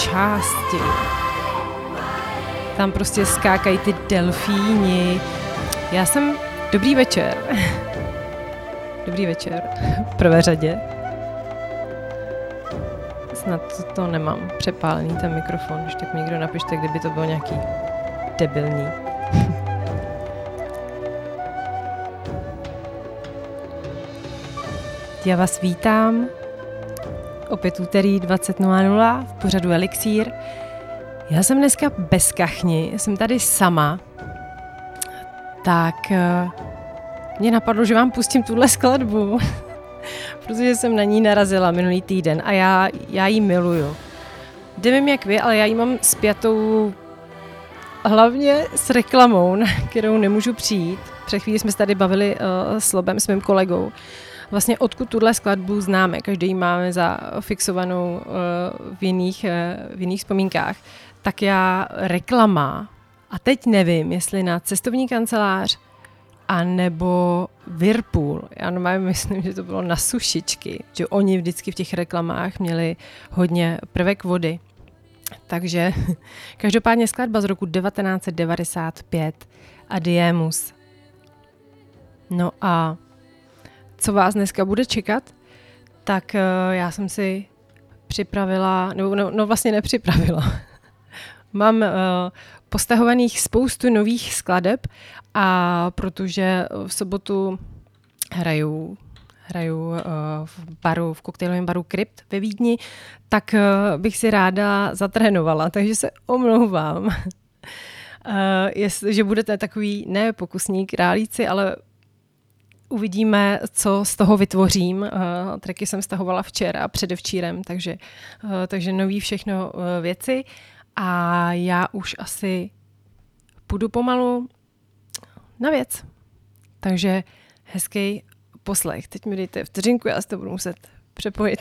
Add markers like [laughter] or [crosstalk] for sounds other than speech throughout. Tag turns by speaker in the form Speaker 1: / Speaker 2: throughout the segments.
Speaker 1: části tam prostě skákají ty delfíni. Já jsem... Dobrý večer. [laughs] Dobrý večer. V prvé řadě. Snad to, to nemám přepálený ten mikrofon, když tak mi někdo napište, kdyby to bylo nějaký debilní. [laughs] Já vás vítám opět úterý 20.00 v pořadu Elixír. Já jsem dneska bez kachni, jsem tady sama, tak eh, mě napadlo, že vám pustím tuhle skladbu, [laughs] protože jsem na ní narazila minulý týden a já, já ji miluju. Nevím jak vy, ale já ji mám spjatou hlavně s reklamou, na kterou nemůžu přijít. Před chvíli jsme se tady bavili uh, s Lobem, s mým kolegou, vlastně odkud tuhle skladbu známe. Každý ji máme za fixovanou uh, v, jiných, uh, v jiných vzpomínkách. Tak já reklama, a teď nevím, jestli na cestovní kancelář, a nebo Whirlpool. Já normálně myslím, že to bylo na sušičky, že oni vždycky v těch reklamách měli hodně prvek vody. Takže [laughs] každopádně skladba z roku 1995 a Diemus. No a co vás dneska bude čekat, tak uh, já jsem si připravila, nebo no, no vlastně nepřipravila. [laughs] Mám uh, postahovaných spoustu nových skladeb a protože v sobotu hraju hraju uh, v baru, v koktejlovém baru Krypt ve Vídni, tak bych si ráda zatrénovala, takže se omlouvám. Uh, [laughs] jest, že budete takový ne pokusník králíci, ale Uvidíme, co z toho vytvořím. Uh, tracky jsem stahovala včera a předevčírem, takže, uh, takže nový všechno uh, věci. A já už asi půjdu pomalu na věc. Takže hezký poslech. Teď mi dejte vteřinku, já si to budu muset přepojit.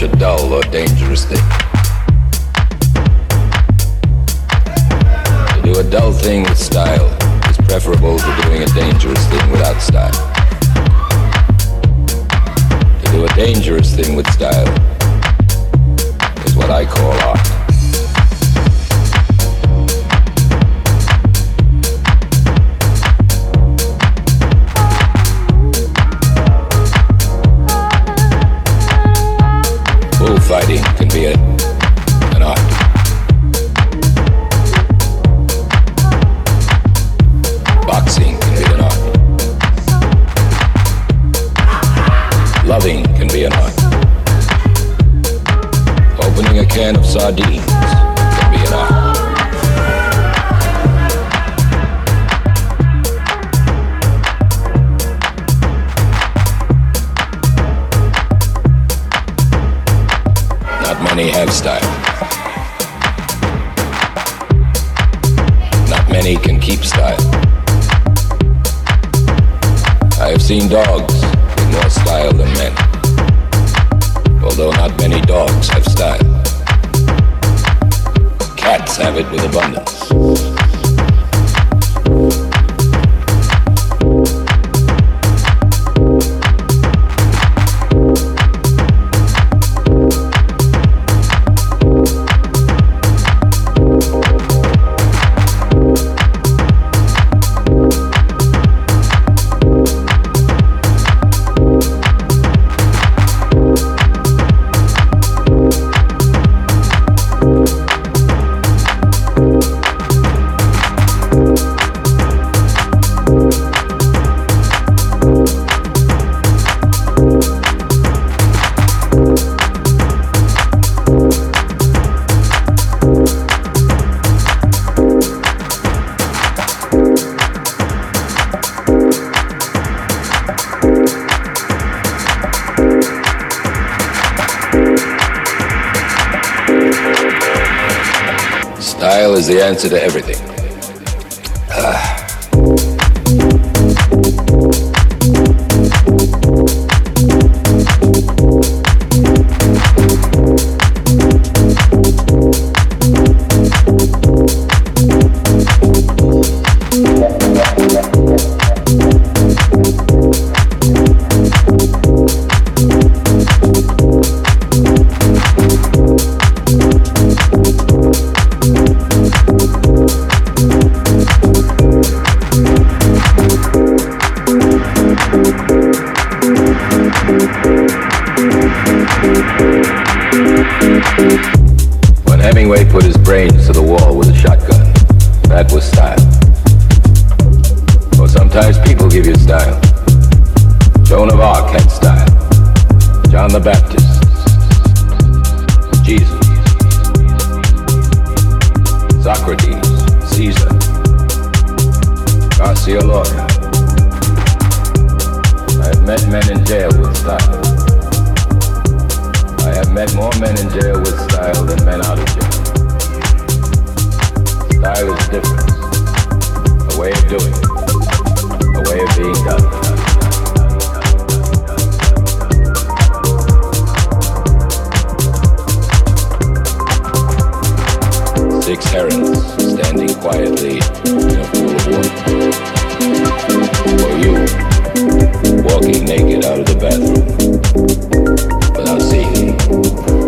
Speaker 2: To approach Dogs have style. Cats have it with abundance. The answer to everything. Sometimes people give you style. Joan of Arc had style. John the Baptist. Jesus. Socrates. Caesar. Garcia Lorca. I have met men in jail with style. I have met more men in jail with style than men out of jail. Style is different. A way of doing it. Way of being done. Six herons standing quietly in a pool of water. Or you walking naked out of the bathroom without seeing.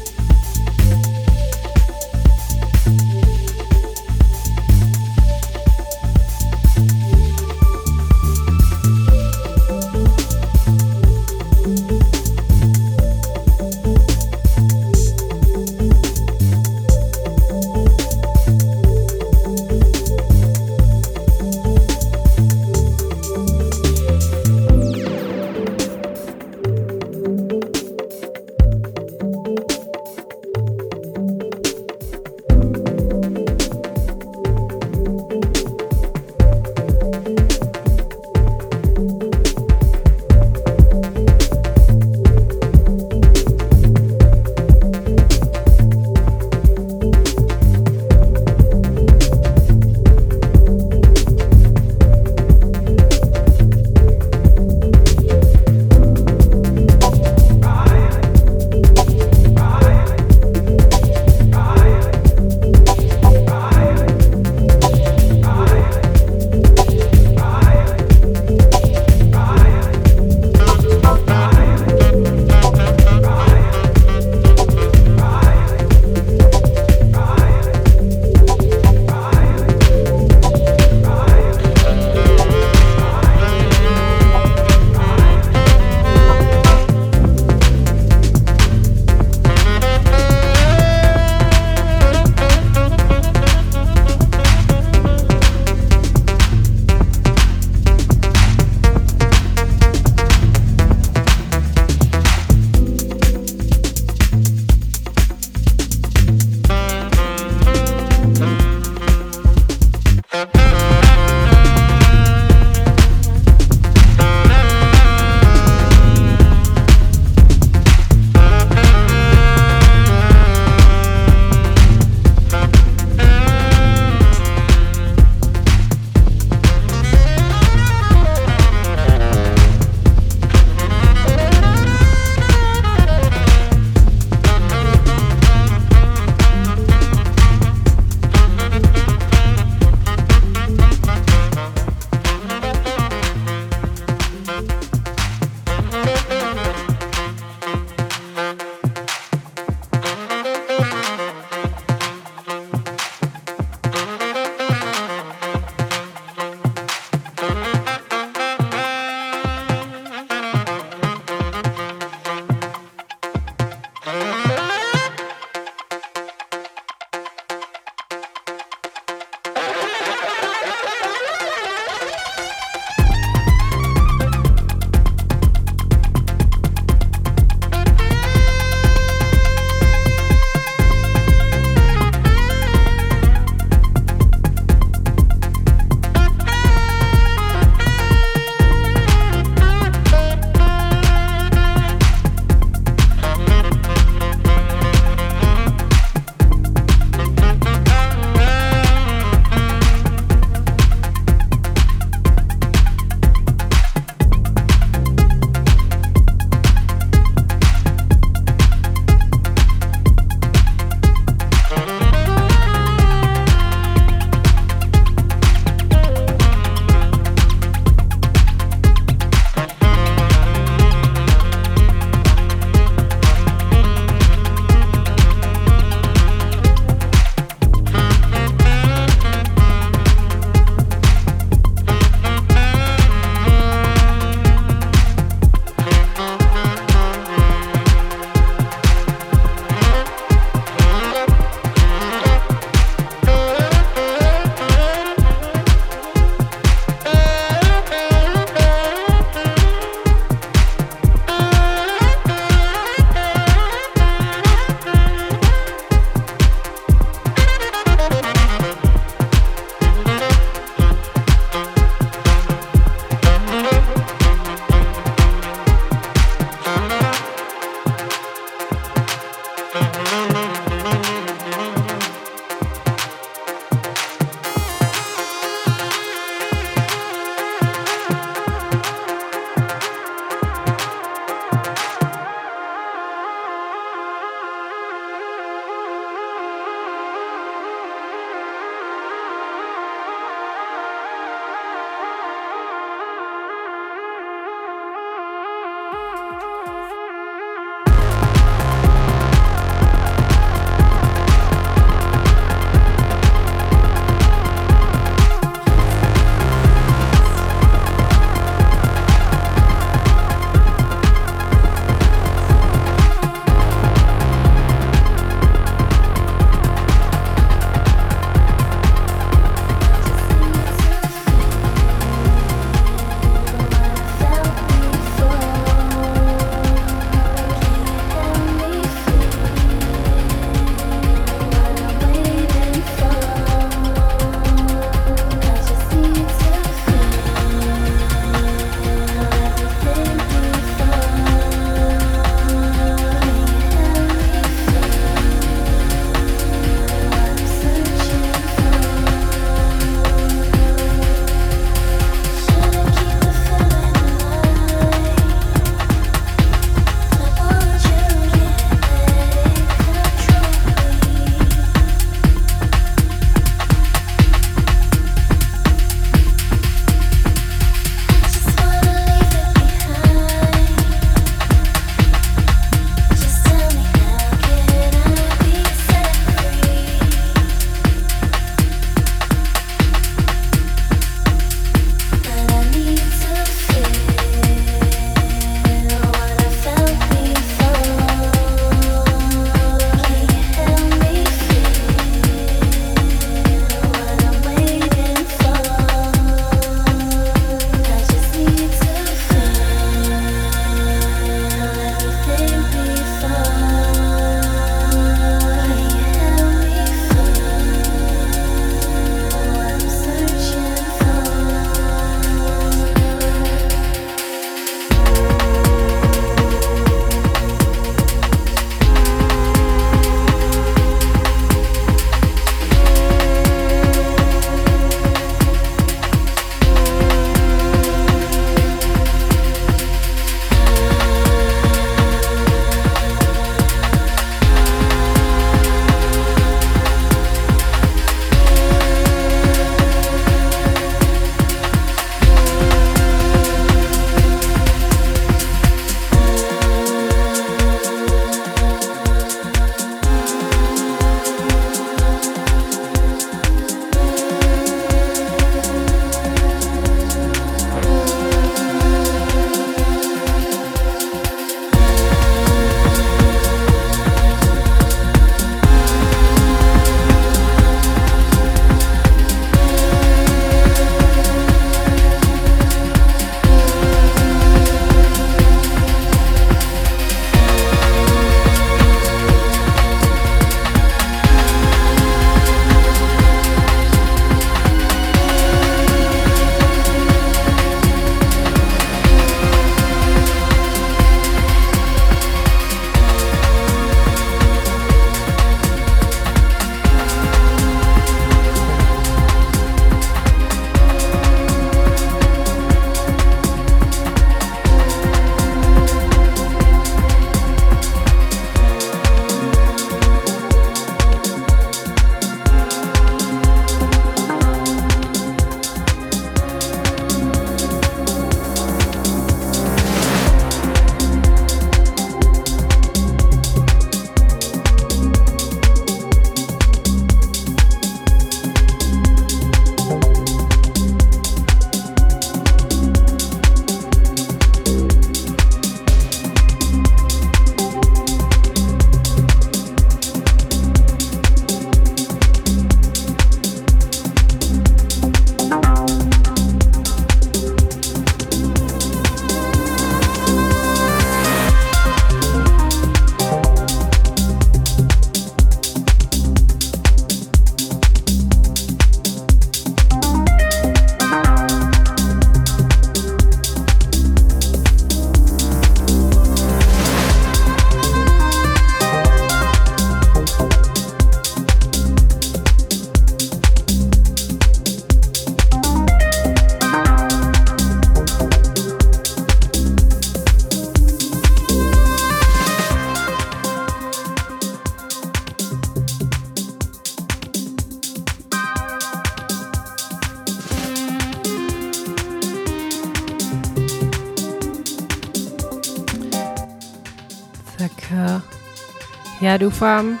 Speaker 1: Já doufám,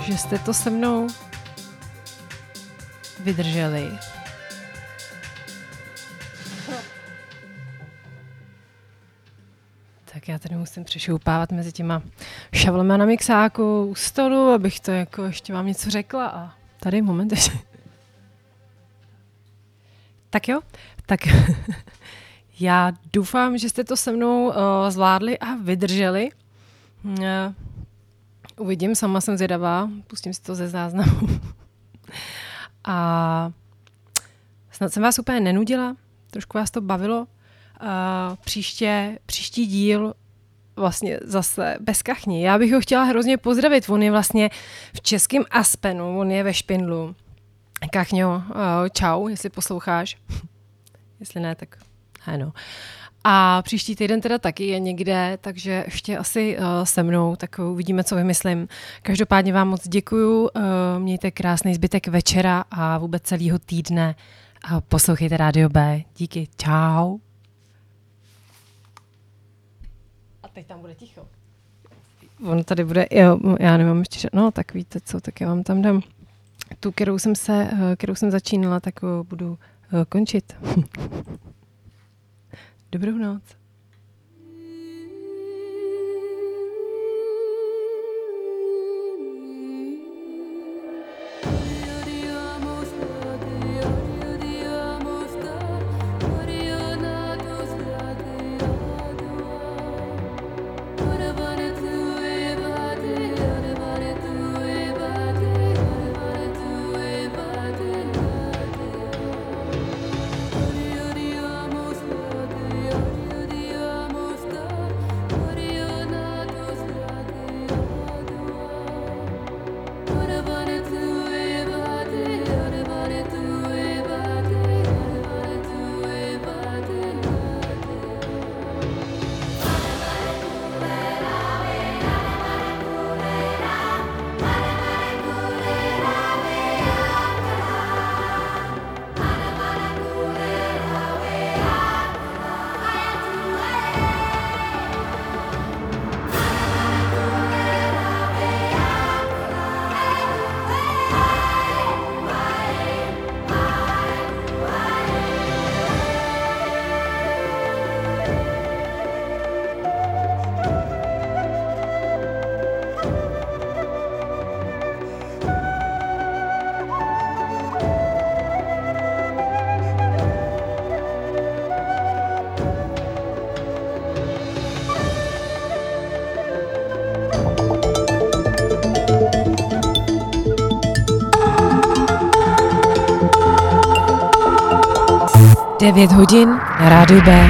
Speaker 1: že jste to se mnou vydrželi. Tak já tady musím přešoupávat mezi těma šavlema na mixáku u stolu, abych to jako ještě vám něco řekla a tady moment ještě. [laughs] Tak jo, tak [laughs] já doufám, že jste to se mnou uh, zvládli a vydrželi. Uh, uvidím, sama jsem zvědavá, pustím si to ze záznamu. [laughs] a snad jsem vás úplně nenudila, trošku vás to bavilo. Uh, příště, příští díl vlastně zase bez kachni. Já bych ho chtěla hrozně pozdravit. On je vlastně v českém Aspenu, on je ve Špindlu. Kachňo, uh, čau, jestli posloucháš. [laughs] jestli ne, tak ano. A příští týden teda taky je někde, takže ještě asi uh, se mnou, tak uvidíme, co vymyslím. Každopádně vám moc děkuju, uh, mějte krásný zbytek večera a vůbec celého týdne a poslouchejte Rádio B. Díky, čau. A teď tam bude ticho. On tady bude, jo, já nemám ještě, no tak víte co, tak já vám tam dám tu, kterou jsem, se, kterou jsem začínala, tak budu končit. [laughs] Dobrou noc. Devět hodin na rádiu B.